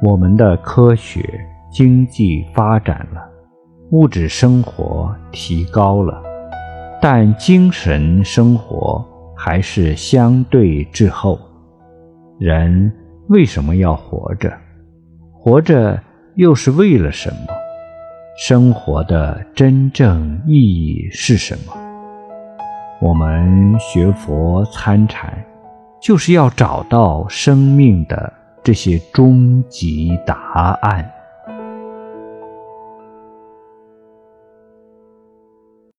我们的科学经济发展了，物质生活提高了，但精神生活还是相对滞后。人为什么要活着？活着又是为了什么？生活的真正意义是什么？我们学佛参禅，就是要找到生命的这些终极答案。